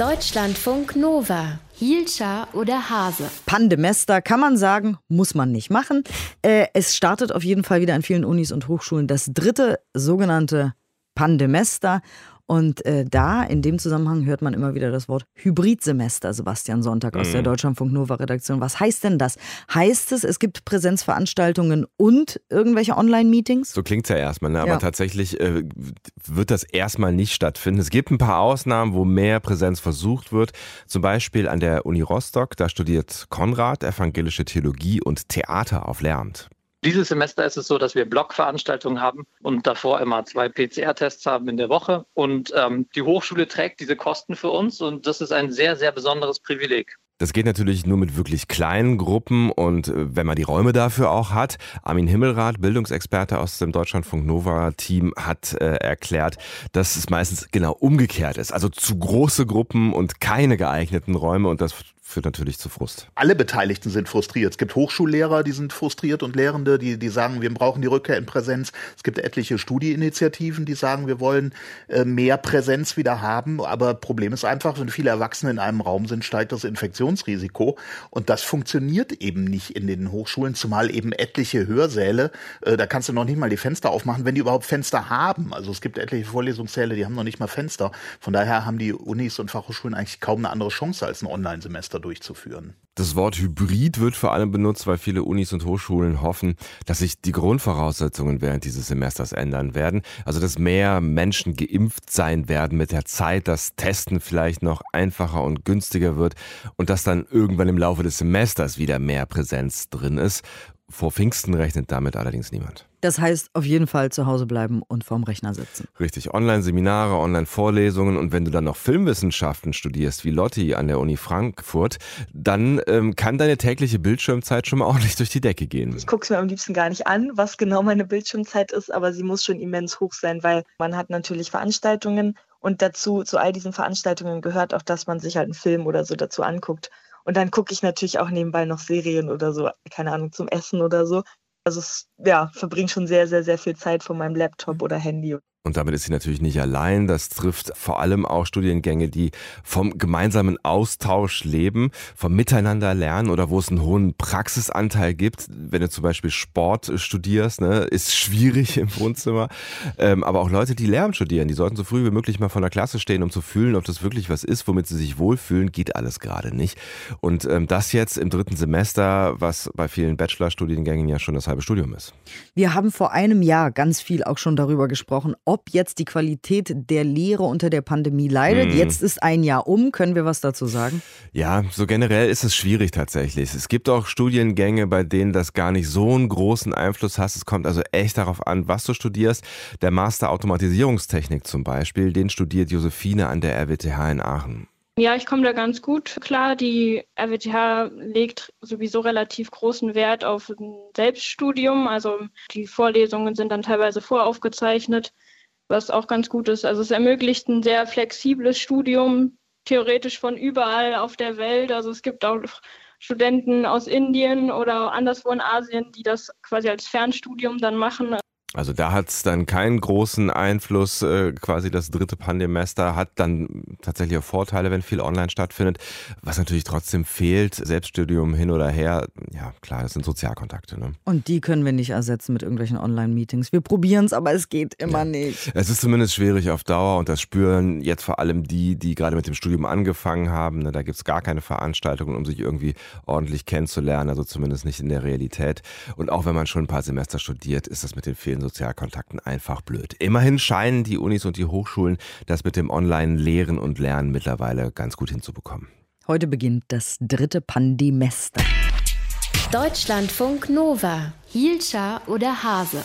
Deutschlandfunk Nova. Hielscher oder Hase? Pandemester kann man sagen, muss man nicht machen. Äh, es startet auf jeden Fall wieder an vielen Unis und Hochschulen das dritte sogenannte Pandemester. Und äh, da, in dem Zusammenhang, hört man immer wieder das Wort Hybridsemester, Sebastian Sonntag aus mhm. der Deutschlandfunk Nova Redaktion. Was heißt denn das? Heißt es, es gibt Präsenzveranstaltungen und irgendwelche Online-Meetings? So klingt es ja erstmal, ne? aber ja. tatsächlich äh, wird das erstmal nicht stattfinden. Es gibt ein paar Ausnahmen, wo mehr Präsenz versucht wird. Zum Beispiel an der Uni Rostock, da studiert Konrad evangelische Theologie und Theater auf Lehramt. Dieses Semester ist es so, dass wir Blockveranstaltungen haben und davor immer zwei PCR-Tests haben in der Woche. Und ähm, die Hochschule trägt diese Kosten für uns und das ist ein sehr, sehr besonderes Privileg. Das geht natürlich nur mit wirklich kleinen Gruppen und äh, wenn man die Räume dafür auch hat. Armin Himmelrath, Bildungsexperte aus dem Deutschlandfunk Nova Team, hat äh, erklärt, dass es meistens genau umgekehrt ist. Also zu große Gruppen und keine geeigneten Räume und das führt natürlich zu Frust. Alle Beteiligten sind frustriert. Es gibt Hochschullehrer, die sind frustriert und Lehrende, die, die sagen, wir brauchen die Rückkehr in Präsenz. Es gibt etliche Studieinitiativen, die sagen, wir wollen äh, mehr Präsenz wieder haben. Aber Problem ist einfach, wenn viele Erwachsene in einem Raum sind, steigt das Infektionsrisiko. Und das funktioniert eben nicht in den Hochschulen, zumal eben etliche Hörsäle, äh, da kannst du noch nicht mal die Fenster aufmachen, wenn die überhaupt Fenster haben. Also es gibt etliche Vorlesungssäle, die haben noch nicht mal Fenster. Von daher haben die Unis und Fachhochschulen eigentlich kaum eine andere Chance als ein Online-Semester durchzuführen. Das Wort Hybrid wird vor allem benutzt, weil viele Unis und Hochschulen hoffen, dass sich die Grundvoraussetzungen während dieses Semesters ändern werden. Also dass mehr Menschen geimpft sein werden mit der Zeit, dass Testen vielleicht noch einfacher und günstiger wird und dass dann irgendwann im Laufe des Semesters wieder mehr Präsenz drin ist. Vor Pfingsten rechnet damit allerdings niemand. Das heißt, auf jeden Fall zu Hause bleiben und vorm Rechner sitzen. Richtig, Online-Seminare, Online-Vorlesungen und wenn du dann noch Filmwissenschaften studierst, wie Lotti an der Uni Frankfurt, dann ähm, kann deine tägliche Bildschirmzeit schon mal ordentlich durch die Decke gehen. Ich gucke es mir am liebsten gar nicht an, was genau meine Bildschirmzeit ist, aber sie muss schon immens hoch sein, weil man hat natürlich Veranstaltungen und dazu, zu all diesen Veranstaltungen gehört auch, dass man sich halt einen Film oder so dazu anguckt. Und dann gucke ich natürlich auch nebenbei noch Serien oder so, keine Ahnung, zum Essen oder so. Also es ja, verbringt schon sehr, sehr, sehr viel Zeit vor meinem Laptop oder Handy. Und damit ist sie natürlich nicht allein. Das trifft vor allem auch Studiengänge, die vom gemeinsamen Austausch leben, vom Miteinander lernen oder wo es einen hohen Praxisanteil gibt. Wenn du zum Beispiel Sport studierst, ne, ist schwierig im Wohnzimmer. Ähm, aber auch Leute, die Lehramt studieren, die sollten so früh wie möglich mal von der Klasse stehen, um zu fühlen, ob das wirklich was ist, womit sie sich wohlfühlen, geht alles gerade nicht. Und ähm, das jetzt im dritten Semester, was bei vielen Bachelorstudiengängen ja schon das halbe Studium ist. Wir haben vor einem Jahr ganz viel auch schon darüber gesprochen, ob jetzt die Qualität der Lehre unter der Pandemie leidet. Hm. Jetzt ist ein Jahr um. Können wir was dazu sagen? Ja, so generell ist es schwierig tatsächlich. Es gibt auch Studiengänge, bei denen das gar nicht so einen großen Einfluss hat. Es kommt also echt darauf an, was du studierst. Der Master Automatisierungstechnik zum Beispiel, den studiert Josephine an der RWTH in Aachen. Ja, ich komme da ganz gut klar. Die RWTH legt sowieso relativ großen Wert auf ein Selbststudium. Also die Vorlesungen sind dann teilweise voraufgezeichnet was auch ganz gut ist. Also es ermöglicht ein sehr flexibles Studium, theoretisch von überall auf der Welt. Also es gibt auch Studenten aus Indien oder anderswo in Asien, die das quasi als Fernstudium dann machen. Also da hat es dann keinen großen Einfluss, äh, quasi das dritte Pandemester hat dann tatsächlich auch Vorteile, wenn viel online stattfindet. Was natürlich trotzdem fehlt, Selbststudium hin oder her, ja klar, das sind Sozialkontakte. Ne? Und die können wir nicht ersetzen mit irgendwelchen Online-Meetings. Wir probieren es, aber es geht immer ja. nicht. Es ist zumindest schwierig auf Dauer und das spüren jetzt vor allem die, die gerade mit dem Studium angefangen haben. Ne? Da gibt es gar keine Veranstaltungen, um sich irgendwie ordentlich kennenzulernen, also zumindest nicht in der Realität. Und auch wenn man schon ein paar Semester studiert, ist das mit den vielen Sozialkontakten einfach blöd. Immerhin scheinen die Unis und die Hochschulen das mit dem Online-Lehren und Lernen mittlerweile ganz gut hinzubekommen. Heute beginnt das dritte Pandemester. Deutschlandfunk Nova. Hielscher oder Hase?